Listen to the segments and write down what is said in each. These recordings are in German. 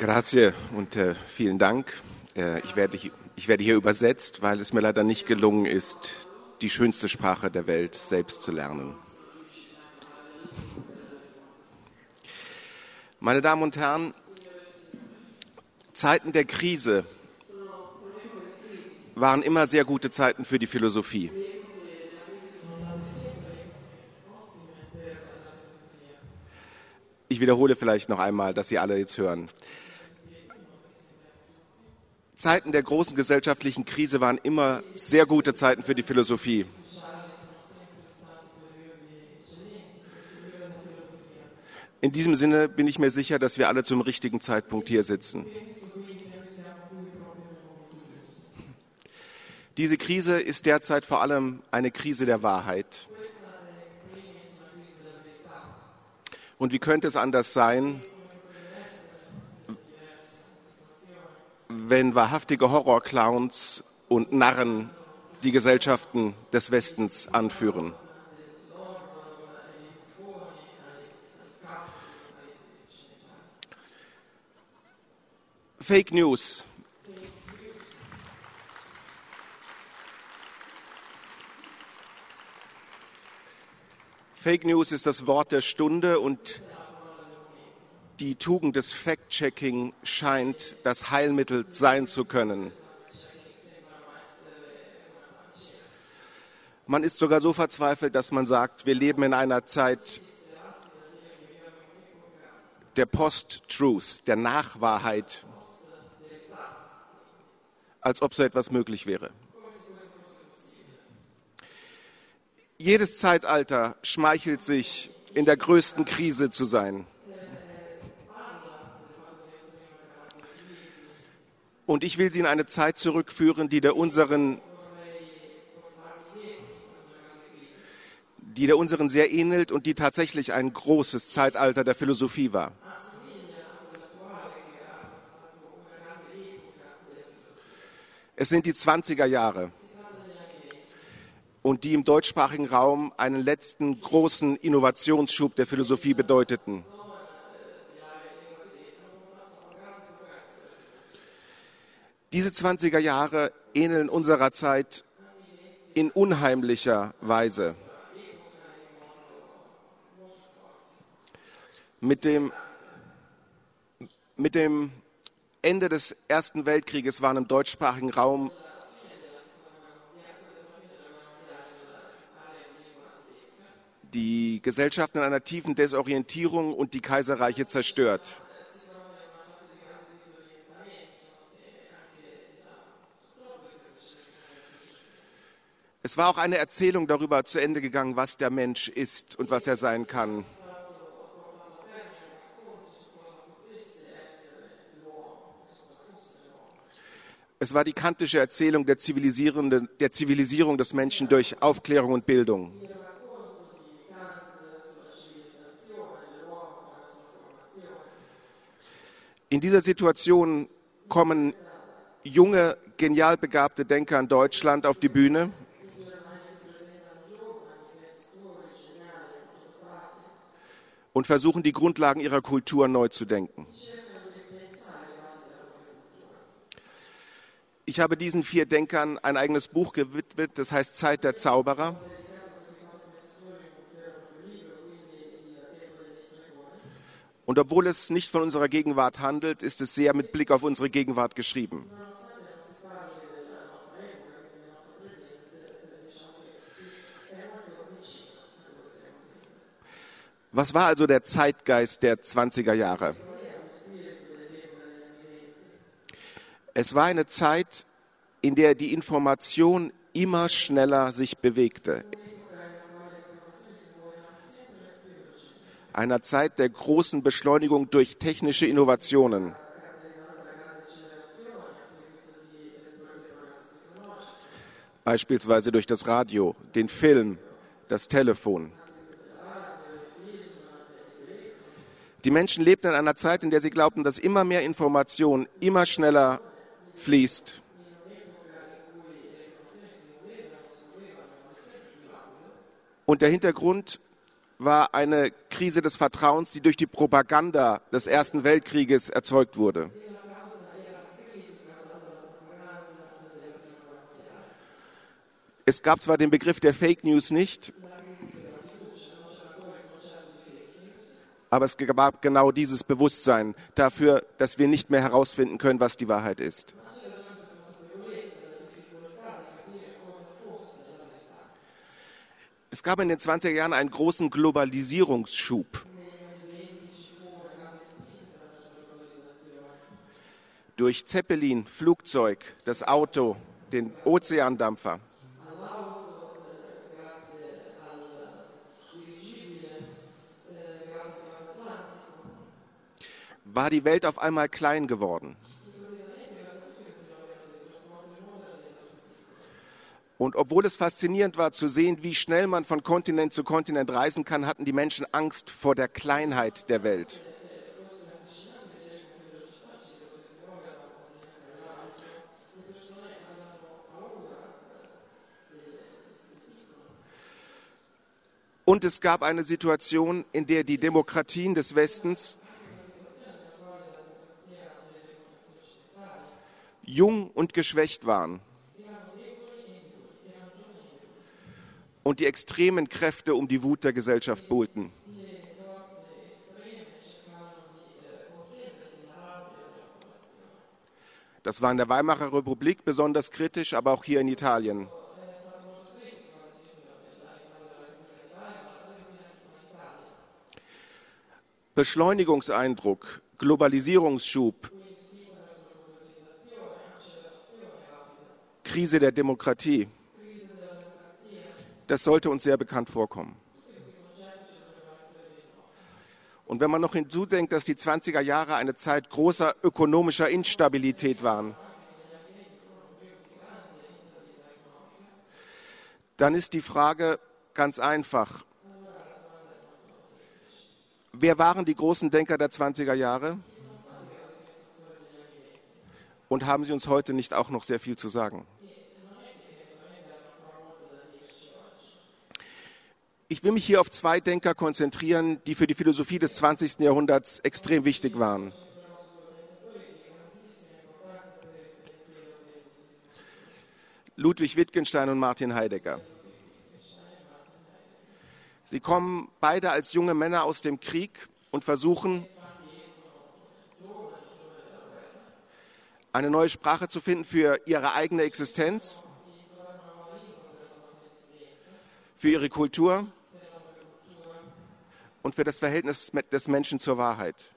Grazie und äh, vielen Dank. Äh, ich, werde, ich werde hier übersetzt, weil es mir leider nicht gelungen ist, die schönste Sprache der Welt selbst zu lernen. Meine Damen und Herren, Zeiten der Krise waren immer sehr gute Zeiten für die Philosophie. Ich wiederhole vielleicht noch einmal, dass Sie alle jetzt hören. Zeiten der großen gesellschaftlichen Krise waren immer sehr gute Zeiten für die Philosophie. In diesem Sinne bin ich mir sicher, dass wir alle zum richtigen Zeitpunkt hier sitzen. Diese Krise ist derzeit vor allem eine Krise der Wahrheit. Und wie könnte es anders sein, wenn wahrhaftige Horrorclowns und Narren die Gesellschaften des Westens anführen? Fake News. Fake News ist das Wort der Stunde und die Tugend des Fact-Checking scheint das Heilmittel sein zu können. Man ist sogar so verzweifelt, dass man sagt, wir leben in einer Zeit der Post-Truth, der Nachwahrheit als ob so etwas möglich wäre. Jedes Zeitalter schmeichelt sich, in der größten Krise zu sein. Und ich will Sie in eine Zeit zurückführen, die der unseren, die der unseren sehr ähnelt und die tatsächlich ein großes Zeitalter der Philosophie war. Es sind die 20er Jahre und die im deutschsprachigen Raum einen letzten großen Innovationsschub der Philosophie bedeuteten. Diese 20er Jahre ähneln unserer Zeit in unheimlicher Weise. Mit dem, mit dem Ende des Ersten Weltkrieges waren im deutschsprachigen Raum die Gesellschaften in einer tiefen Desorientierung und die Kaiserreiche zerstört. Es war auch eine Erzählung darüber zu Ende gegangen, was der Mensch ist und was er sein kann. Es war die kantische Erzählung der, der Zivilisierung des Menschen durch Aufklärung und Bildung. In dieser Situation kommen junge, genial begabte Denker in Deutschland auf die Bühne. Und versuchen, die Grundlagen ihrer Kultur neu zu denken. Ich habe diesen vier Denkern ein eigenes Buch gewidmet, das heißt Zeit der Zauberer. Und obwohl es nicht von unserer Gegenwart handelt, ist es sehr mit Blick auf unsere Gegenwart geschrieben. Was war also der Zeitgeist der 20er Jahre? Es war eine Zeit, in der die Information immer schneller sich bewegte. Einer Zeit der großen Beschleunigung durch technische Innovationen. Beispielsweise durch das Radio, den Film, das Telefon. Die Menschen lebten in einer Zeit, in der sie glaubten, dass immer mehr Information immer schneller fließt. Und der Hintergrund war eine Krise des Vertrauens, die durch die Propaganda des Ersten Weltkrieges erzeugt wurde. Es gab zwar den Begriff der Fake News nicht, aber es gab genau dieses Bewusstsein dafür, dass wir nicht mehr herausfinden können, was die Wahrheit ist. Es gab in den 20er Jahren einen großen Globalisierungsschub. Durch Zeppelin, Flugzeug, das Auto, den Ozeandampfer. War die Welt auf einmal klein geworden. Und obwohl es faszinierend war zu sehen, wie schnell man von Kontinent zu Kontinent reisen kann, hatten die Menschen Angst vor der Kleinheit der Welt. Und es gab eine Situation, in der die Demokratien des Westens jung und geschwächt waren. und die extremen Kräfte um die Wut der Gesellschaft buhlten. Das war in der Weimarer Republik besonders kritisch, aber auch hier in Italien. Beschleunigungseindruck, Globalisierungsschub, Krise der Demokratie das sollte uns sehr bekannt vorkommen. Und wenn man noch hinzudenkt, dass die 20er Jahre eine Zeit großer ökonomischer Instabilität waren, dann ist die Frage ganz einfach. Wer waren die großen Denker der 20er Jahre? Und haben sie uns heute nicht auch noch sehr viel zu sagen? Ich will mich hier auf zwei Denker konzentrieren, die für die Philosophie des 20. Jahrhunderts extrem wichtig waren. Ludwig Wittgenstein und Martin Heidegger. Sie kommen beide als junge Männer aus dem Krieg und versuchen, eine neue Sprache zu finden für ihre eigene Existenz, für ihre Kultur und für das Verhältnis des Menschen zur Wahrheit.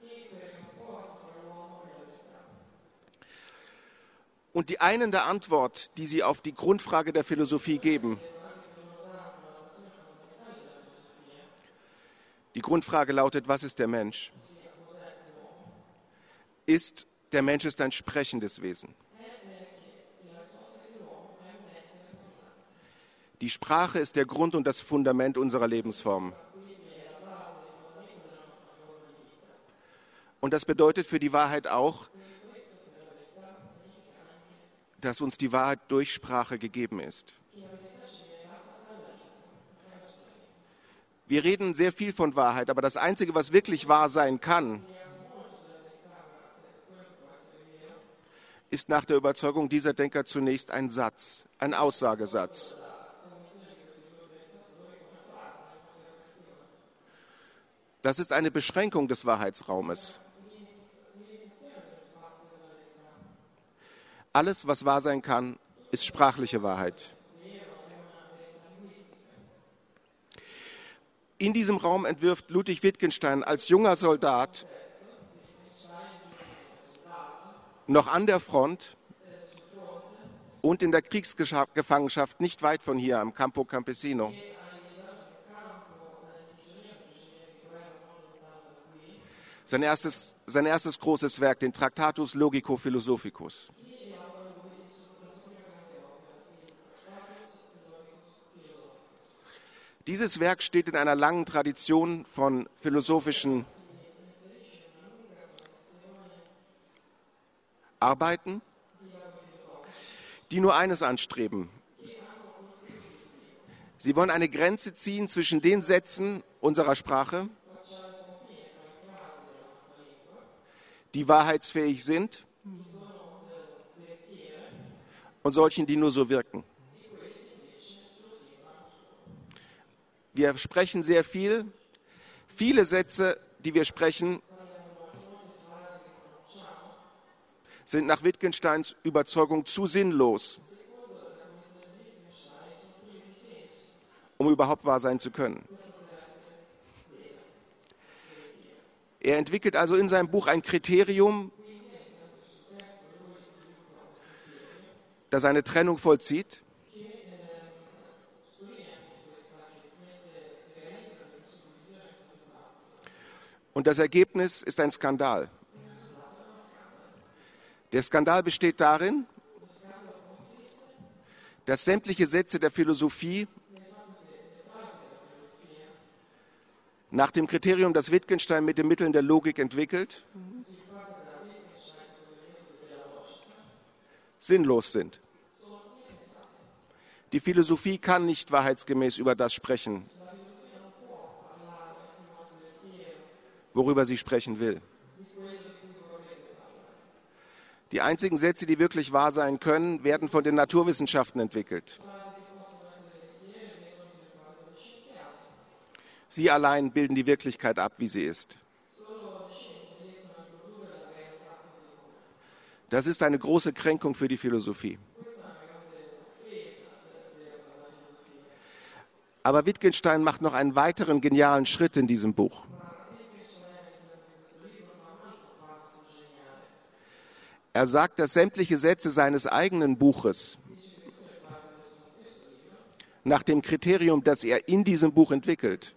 Und die einende Antwort, die sie auf die Grundfrage der Philosophie geben, die Grundfrage lautet, was ist der Mensch? Ist der Mensch ist ein sprechendes Wesen. Die Sprache ist der Grund und das Fundament unserer Lebensform. Und das bedeutet für die Wahrheit auch, dass uns die Wahrheit durch Sprache gegeben ist. Wir reden sehr viel von Wahrheit, aber das Einzige, was wirklich wahr sein kann, ist nach der Überzeugung dieser Denker zunächst ein Satz, ein Aussagesatz. Das ist eine Beschränkung des Wahrheitsraumes. Alles, was wahr sein kann, ist sprachliche Wahrheit. In diesem Raum entwirft Ludwig Wittgenstein als junger Soldat noch an der Front und in der Kriegsgefangenschaft nicht weit von hier am Campo Campesino. Sein erstes, sein erstes großes Werk, den Tractatus Logico Philosophicus. Dieses Werk steht in einer langen Tradition von philosophischen Arbeiten, die nur eines anstreben. Sie wollen eine Grenze ziehen zwischen den Sätzen unserer Sprache, die wahrheitsfähig sind und solchen, die nur so wirken. Wir sprechen sehr viel. Viele Sätze, die wir sprechen, sind nach Wittgensteins Überzeugung zu sinnlos, um überhaupt wahr sein zu können. Er entwickelt also in seinem Buch ein Kriterium, das eine Trennung vollzieht. Und das Ergebnis ist ein Skandal. Der Skandal besteht darin, dass sämtliche Sätze der Philosophie nach dem Kriterium, das Wittgenstein mit den Mitteln der Logik entwickelt, sinnlos sind. Die Philosophie kann nicht wahrheitsgemäß über das sprechen, worüber sie sprechen will. Die einzigen Sätze, die wirklich wahr sein können, werden von den Naturwissenschaften entwickelt. Sie allein bilden die Wirklichkeit ab, wie sie ist. Das ist eine große Kränkung für die Philosophie. Aber Wittgenstein macht noch einen weiteren genialen Schritt in diesem Buch. Er sagt, dass sämtliche Sätze seines eigenen Buches nach dem Kriterium, das er in diesem Buch entwickelt,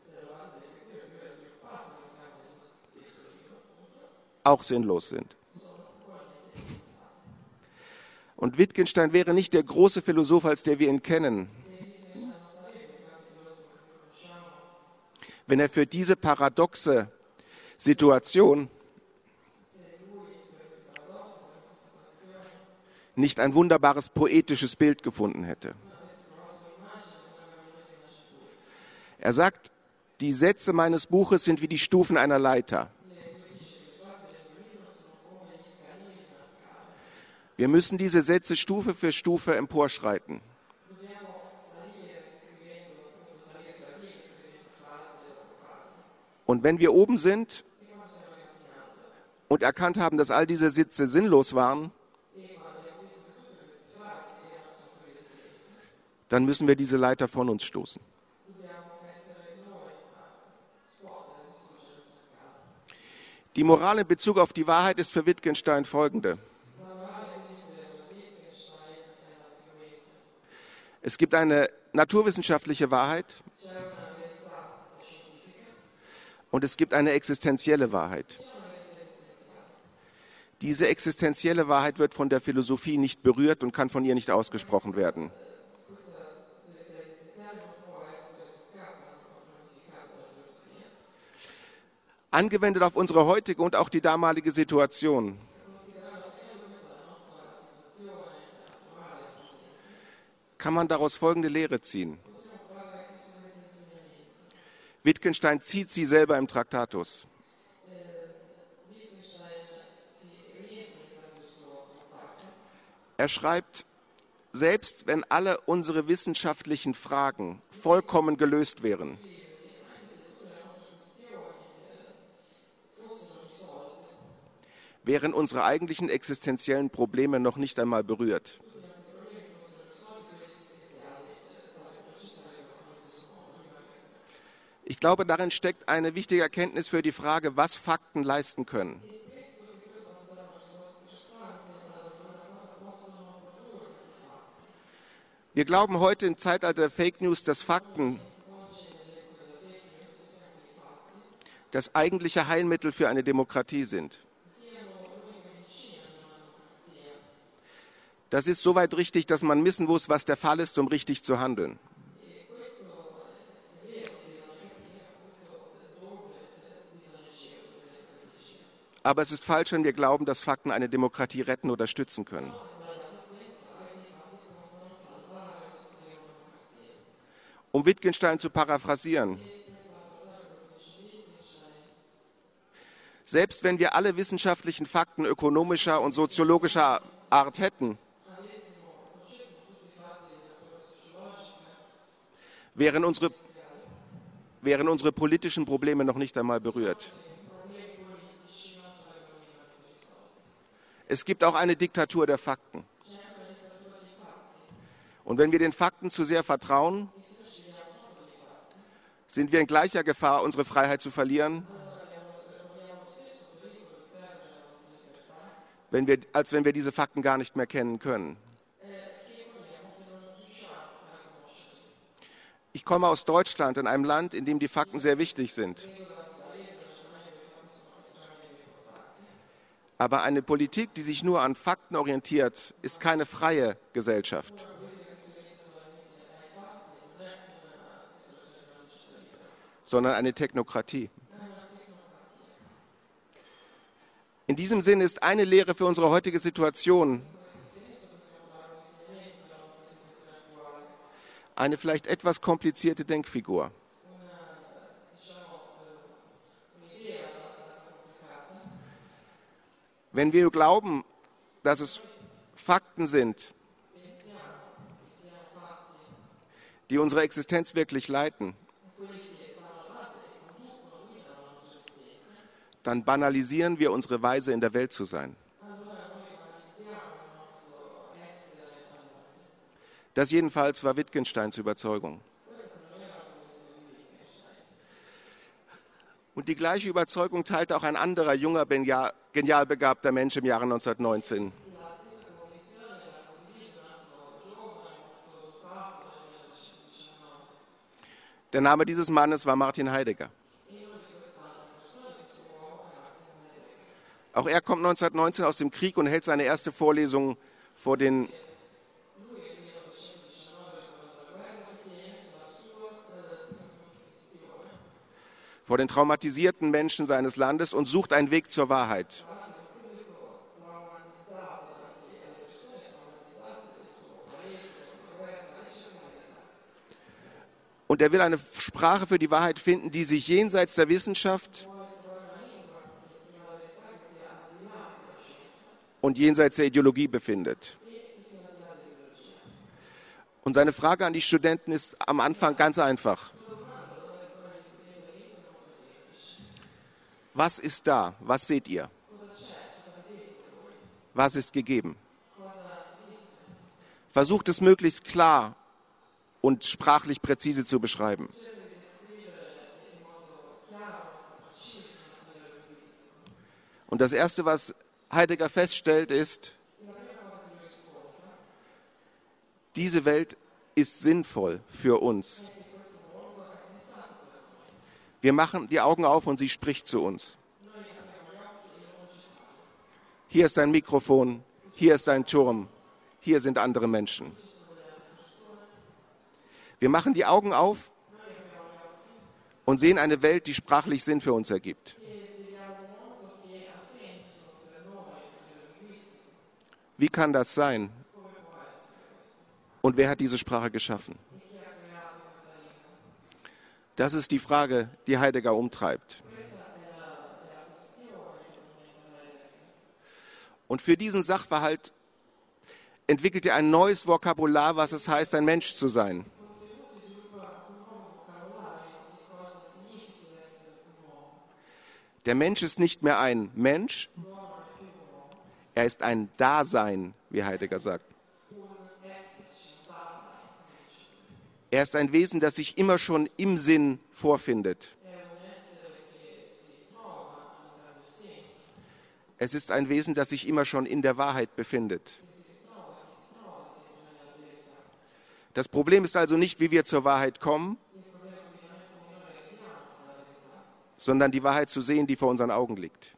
auch sinnlos sind. Und Wittgenstein wäre nicht der große Philosoph, als der wir ihn kennen, wenn er für diese paradoxe Situation nicht ein wunderbares poetisches Bild gefunden hätte. Er sagt, die Sätze meines Buches sind wie die Stufen einer Leiter. Wir müssen diese Sätze Stufe für Stufe emporschreiten. Und wenn wir oben sind und erkannt haben, dass all diese Sitze sinnlos waren, dann müssen wir diese Leiter von uns stoßen. Die Moral in Bezug auf die Wahrheit ist für Wittgenstein folgende. Es gibt eine naturwissenschaftliche Wahrheit und es gibt eine existenzielle Wahrheit. Diese existenzielle Wahrheit wird von der Philosophie nicht berührt und kann von ihr nicht ausgesprochen werden. Angewendet auf unsere heutige und auch die damalige Situation. Kann man daraus folgende Lehre ziehen. Wittgenstein zieht sie selber im Traktatus. Er schreibt, selbst wenn alle unsere wissenschaftlichen Fragen vollkommen gelöst wären, wären unsere eigentlichen existenziellen Probleme noch nicht einmal berührt. Ich glaube, darin steckt eine wichtige Erkenntnis für die Frage, was Fakten leisten können. Wir glauben heute im Zeitalter der Fake News, dass Fakten das eigentliche Heilmittel für eine Demokratie sind. Das ist soweit richtig, dass man wissen muss, was der Fall ist, um richtig zu handeln. Aber es ist falsch, wenn wir glauben, dass Fakten eine Demokratie retten oder stützen können. Um Wittgenstein zu paraphrasieren, Selbst wenn wir alle wissenschaftlichen Fakten ökonomischer und soziologischer Art hätten, wären unsere, wären unsere politischen Probleme noch nicht einmal berührt. Es gibt auch eine Diktatur der Fakten. Und wenn wir den Fakten zu sehr vertrauen, sind wir in gleicher Gefahr, unsere Freiheit zu verlieren, wenn wir, als wenn wir diese Fakten gar nicht mehr kennen können. Ich komme aus Deutschland, in einem Land, in dem die Fakten sehr wichtig sind. Aber eine Politik, die sich nur an Fakten orientiert, ist keine freie Gesellschaft. sondern eine Technokratie. In diesem Sinn ist eine Lehre für unsere heutige Situation eine vielleicht etwas komplizierte Denkfigur. Wenn wir glauben, dass es Fakten sind, die unsere Existenz wirklich leiten, dann banalisieren wir unsere Weise in der Welt zu sein. Das jedenfalls war Wittgensteins Überzeugung. Und die gleiche Überzeugung teilte auch ein anderer junger, genial begabter Mensch im Jahre 1919. Der Name dieses Mannes war Martin Heidegger. Auch er kommt 1919 aus dem Krieg und hält seine erste Vorlesung vor den vor den traumatisierten Menschen seines Landes und sucht einen Weg zur Wahrheit. Und er will eine Sprache für die Wahrheit finden, die sich jenseits der Wissenschaft und jenseits der Ideologie befindet. Und seine Frage an die Studenten ist am Anfang ganz einfach. Was ist da? Was seht ihr? Was ist gegeben? Versucht es möglichst klar und sprachlich präzise zu beschreiben. Und das Erste, was Heidegger feststellt, ist, diese Welt ist sinnvoll für uns. Wir machen die Augen auf und sie spricht zu uns. Hier ist ein Mikrofon, hier ist ein Turm, hier sind andere Menschen. Wir machen die Augen auf und sehen eine Welt, die sprachlich Sinn für uns ergibt. Wie kann das sein? Und wer hat diese Sprache geschaffen? Das ist die Frage, die Heidegger umtreibt. Und für diesen Sachverhalt entwickelt er ein neues Vokabular, was es heißt, ein Mensch zu sein. Der Mensch ist nicht mehr ein Mensch, er ist ein Dasein, wie Heidegger sagt. Er ist ein Wesen, das sich immer schon im Sinn vorfindet. Es ist ein Wesen, das sich immer schon in der Wahrheit befindet. Das Problem ist also nicht, wie wir zur Wahrheit kommen, sondern die Wahrheit zu sehen, die vor unseren Augen liegt.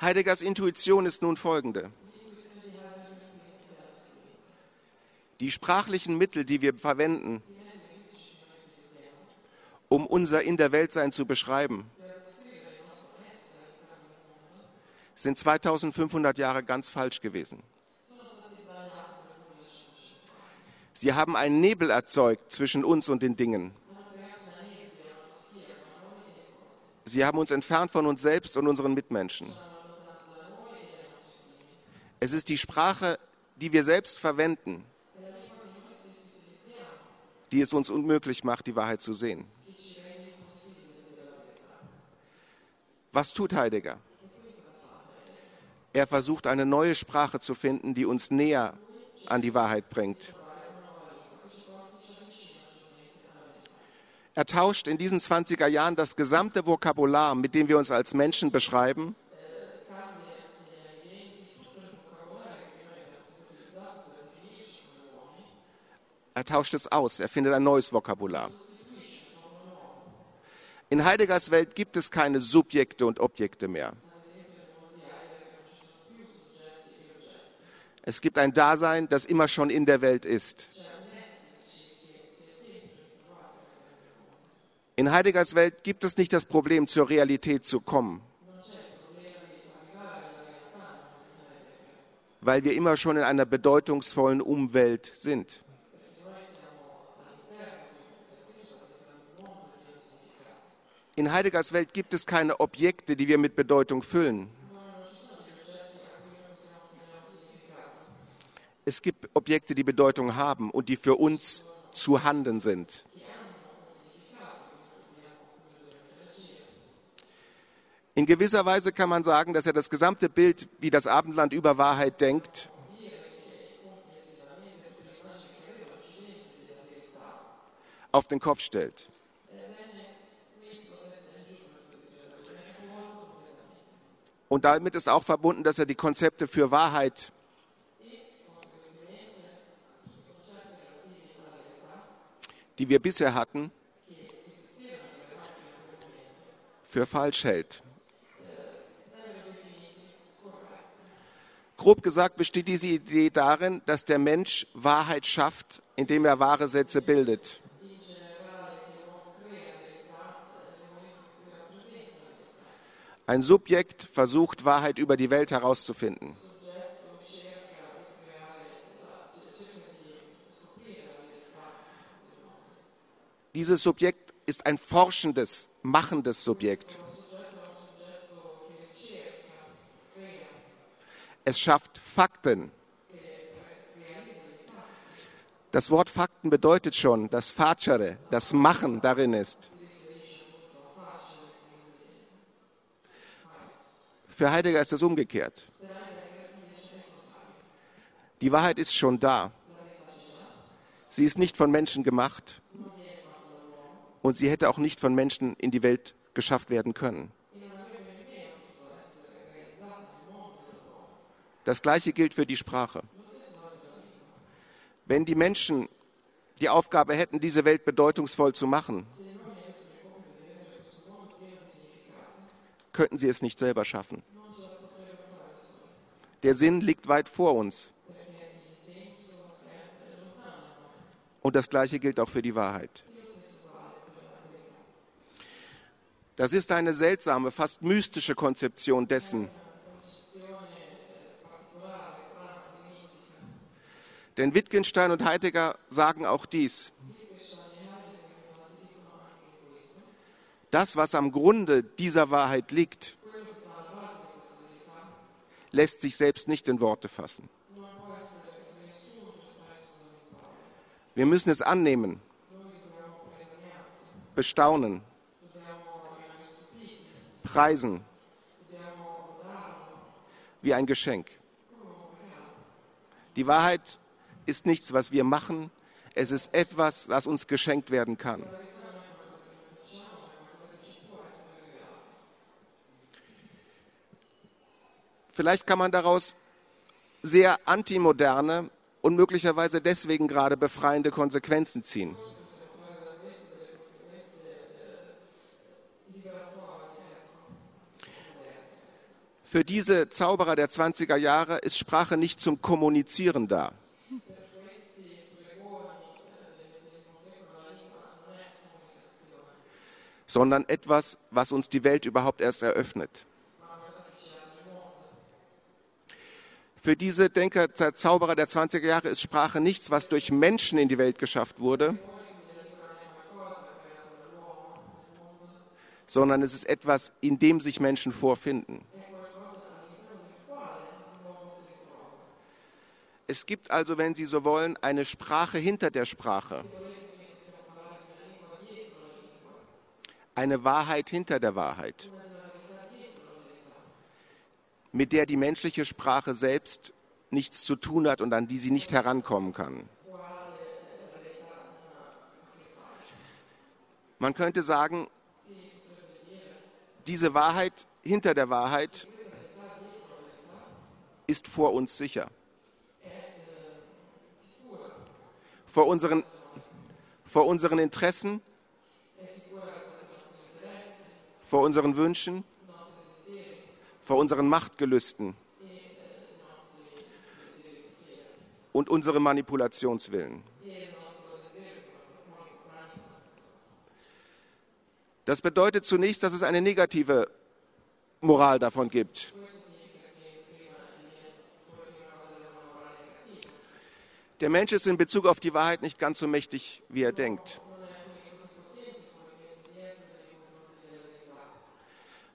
Heideggers Intuition ist nun folgende. Die sprachlichen Mittel, die wir verwenden, um unser In der Weltsein zu beschreiben, sind 2500 Jahre ganz falsch gewesen. Sie haben einen Nebel erzeugt zwischen uns und den Dingen. Sie haben uns entfernt von uns selbst und unseren Mitmenschen. Es ist die Sprache, die wir selbst verwenden, die es uns unmöglich macht, die Wahrheit zu sehen. Was tut Heidegger? Er versucht eine neue Sprache zu finden, die uns näher an die Wahrheit bringt. Er tauscht in diesen 20er Jahren das gesamte Vokabular, mit dem wir uns als Menschen beschreiben, er tauscht es aus, er findet ein neues Vokabular. In Heideggers Welt gibt es keine Subjekte und Objekte mehr. Es gibt ein Dasein, das immer schon in der Welt ist. In Heideggers Welt gibt es nicht das Problem, zur Realität zu kommen, weil wir immer schon in einer bedeutungsvollen Umwelt sind. In Heideggers Welt gibt es keine Objekte, die wir mit Bedeutung füllen. Es gibt Objekte, die Bedeutung haben und die für uns zu handeln sind. In gewisser Weise kann man sagen, dass er das gesamte Bild, wie das Abendland über Wahrheit denkt, auf den Kopf stellt. Und damit ist auch verbunden, dass er die Konzepte für Wahrheit die wir bisher hatten, für falsch hält. Grob gesagt besteht diese Idee darin, dass der Mensch Wahrheit schafft, indem er wahre Sätze bildet. Ein Subjekt versucht, Wahrheit über die Welt herauszufinden. Dieses Subjekt ist ein forschendes, machendes Subjekt. Es schafft Fakten. Das Wort Fakten bedeutet schon, dass Facere, das Machen darin ist. Für Heidegger ist es umgekehrt. Die Wahrheit ist schon da. Sie ist nicht von Menschen gemacht und sie hätte auch nicht von Menschen in die Welt geschafft werden können. Das Gleiche gilt für die Sprache. Wenn die Menschen die Aufgabe hätten, diese Welt bedeutungsvoll zu machen, könnten sie es nicht selber schaffen. Der Sinn liegt weit vor uns. Und das Gleiche gilt auch für die Wahrheit. Das ist eine seltsame, fast mystische Konzeption dessen. Denn Wittgenstein und Heidegger sagen auch dies. Das, was am Grunde dieser Wahrheit liegt, lässt sich selbst nicht in Worte fassen. Wir müssen es annehmen, bestaunen, preisen wie ein Geschenk. Die Wahrheit ist nichts, was wir machen, es ist etwas, das uns geschenkt werden kann. Vielleicht kann man daraus sehr antimoderne und möglicherweise deswegen gerade befreiende Konsequenzen ziehen. Für diese Zauberer der 20er Jahre ist Sprache nicht zum Kommunizieren da. sondern etwas, was uns die Welt überhaupt erst eröffnet. Für diese Denker, Zauberer der 20er Jahre ist Sprache nichts, was durch Menschen in die Welt geschafft wurde, sondern es ist etwas, in dem sich Menschen vorfinden. Es gibt also, wenn Sie so wollen, eine Sprache hinter der Sprache. Eine Wahrheit hinter der Wahrheit, mit der die menschliche Sprache selbst nichts zu tun hat und an die sie nicht herankommen kann. Man könnte sagen, diese Wahrheit hinter der Wahrheit ist vor uns sicher. Vor unseren, vor unseren Interessen, vor unseren Wünschen, vor unseren Machtgelüsten und unserem Manipulationswillen. Das bedeutet zunächst, dass es eine negative Moral davon gibt. Der Mensch ist in Bezug auf die Wahrheit nicht ganz so mächtig, wie er denkt.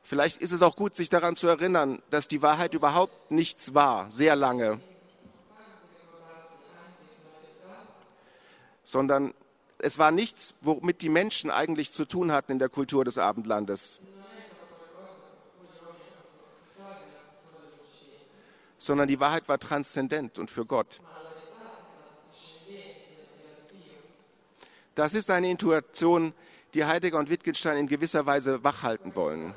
Vielleicht ist es auch gut, sich daran zu erinnern, dass die Wahrheit überhaupt nichts war, sehr lange, sondern es war nichts, womit die Menschen eigentlich zu tun hatten in der Kultur des Abendlandes. Sondern die Wahrheit war transzendent und für Gott. Das ist eine Intuition, die Heidegger und Wittgenstein in gewisser Weise wachhalten wollen.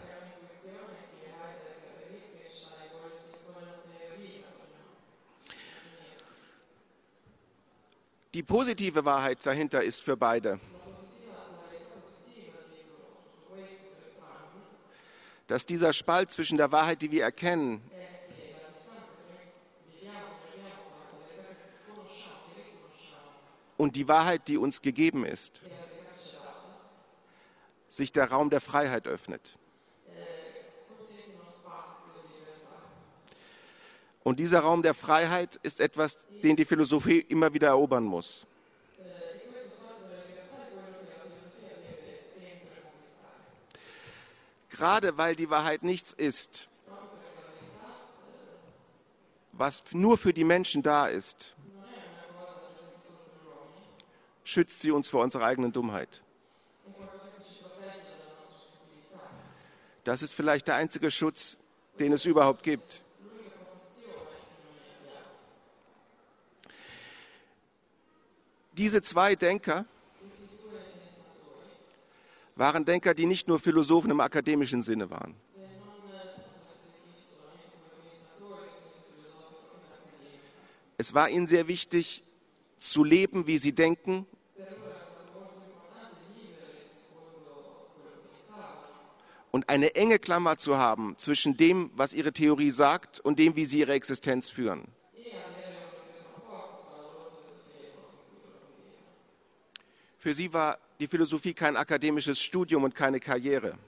Die positive Wahrheit dahinter ist für beide, dass dieser Spalt zwischen der Wahrheit, die wir erkennen, und die Wahrheit, die uns gegeben ist, sich der Raum der Freiheit öffnet. Und dieser Raum der Freiheit ist etwas, den die Philosophie immer wieder erobern muss. Gerade weil die Wahrheit nichts ist, was nur für die Menschen da ist, schützt sie uns vor unserer eigenen Dummheit. Das ist vielleicht der einzige Schutz, den es überhaupt gibt. Diese zwei Denker waren Denker, die nicht nur Philosophen im akademischen Sinne waren. Es war ihnen sehr wichtig, zu leben, wie sie denken. Und eine enge Klammer zu haben zwischen dem, was ihre Theorie sagt, und dem, wie sie ihre Existenz führen. Für sie war die Philosophie kein akademisches Studium und keine Karriere,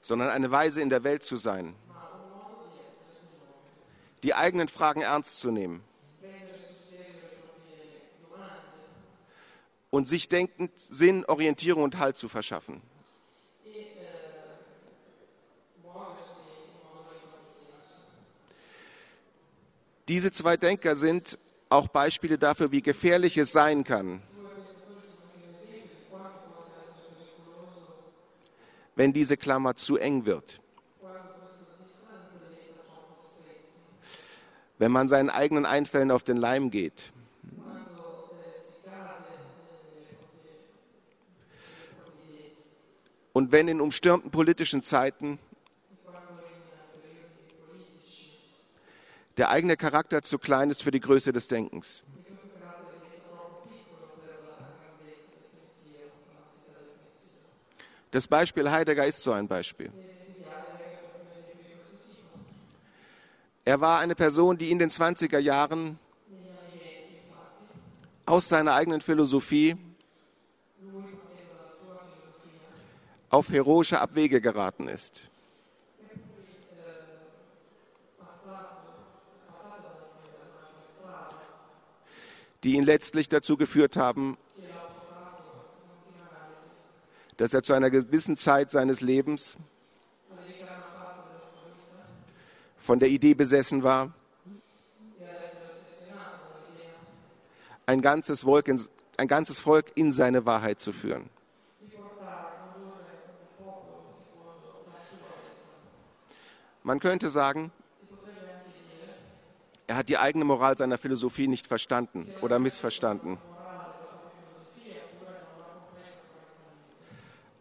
sondern eine Weise in der Welt zu sein, die eigenen Fragen ernst zu nehmen und sich denkend Sinn, Orientierung und Halt zu verschaffen. Diese zwei Denker sind auch Beispiele dafür, wie gefährlich es sein kann, wenn diese Klammer zu eng wird. Wenn man seinen eigenen Einfällen auf den Leim geht. Und wenn in umstürmten politischen Zeiten der eigene Charakter zu klein ist für die Größe des Denkens. Das Beispiel Heidegger ist so ein Beispiel. Er war eine Person, die in den 20er Jahren aus seiner eigenen Philosophie auf heroische Abwege geraten ist. Die ihn letztlich dazu geführt haben, dass er zu einer gewissen Zeit seines Lebens von der Idee besessen war, ein ganzes, Volk in, ein ganzes Volk in seine Wahrheit zu führen. Man könnte sagen, er hat die eigene Moral seiner Philosophie nicht verstanden oder missverstanden.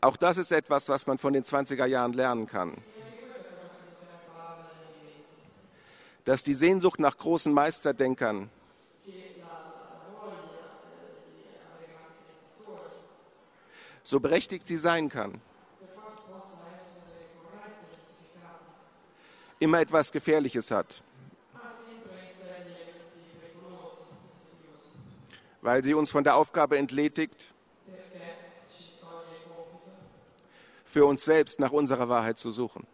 Auch das ist etwas, was man von den 20er Jahren lernen kann. Dass die Sehnsucht nach großen Meisterdenkern so berechtigt sie sein kann, immer etwas Gefährliches hat. Weil sie uns von der Aufgabe entledigt, für uns selbst nach unserer Wahrheit zu suchen.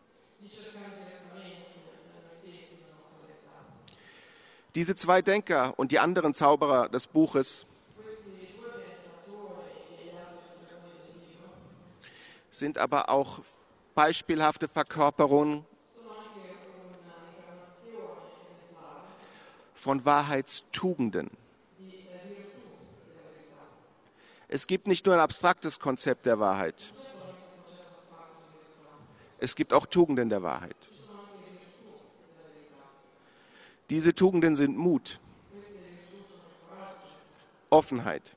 Diese zwei Denker und die anderen Zauberer des Buches sind aber auch beispielhafte Verkörperungen von Wahrheitstugenden. Es gibt nicht nur ein abstraktes Konzept der Wahrheit. Es gibt auch Tugenden der Wahrheit. Diese Tugenden sind Mut, Offenheit,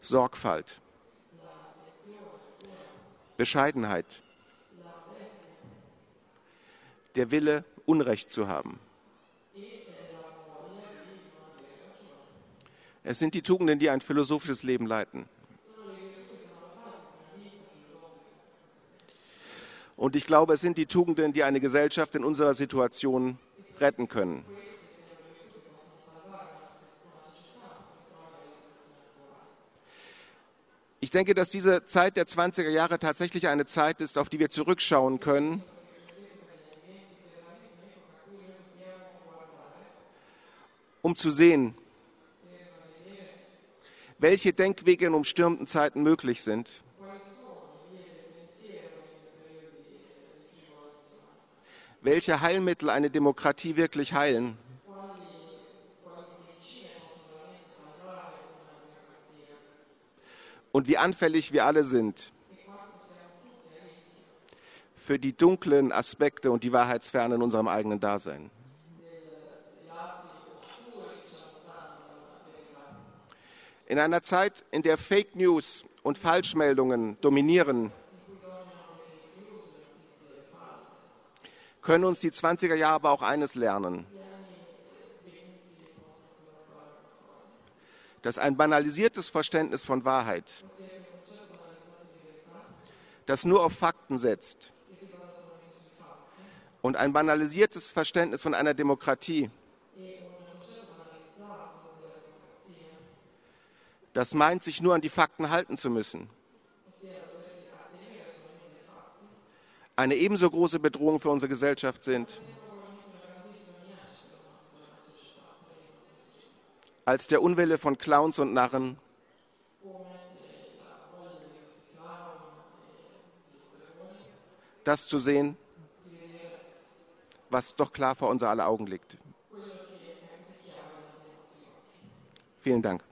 Sorgfalt, Bescheidenheit, der Wille, Unrecht zu haben. Es sind die Tugenden, die ein philosophisches Leben leiten. Und ich glaube, es sind die Tugenden, die eine Gesellschaft in unserer Situation retten können. Ich denke, dass diese Zeit der 20er Jahre tatsächlich eine Zeit ist, auf die wir zurückschauen können. um zu sehen, welche Denkwege in umstürmten Zeiten möglich sind. Welche Heilmittel eine Demokratie wirklich heilen. und wie anfällig wir alle sind für die dunklen Aspekte und die Wahrheitsferne in unserem eigenen Dasein. In einer Zeit, in der Fake News und Falschmeldungen dominieren, können uns die 20er Jahre aber auch eines lernen. dass ein banalisiertes Verständnis von Wahrheit, das nur auf Fakten setzt, und ein banalisiertes Verständnis von einer Demokratie, das meint, sich nur an die Fakten halten zu müssen, eine ebenso große Bedrohung für unsere Gesellschaft sind als der Unwille von Clowns und Narren. Das zu sehen, was doch klar vor unser aller Augen liegt. Vielen Dank.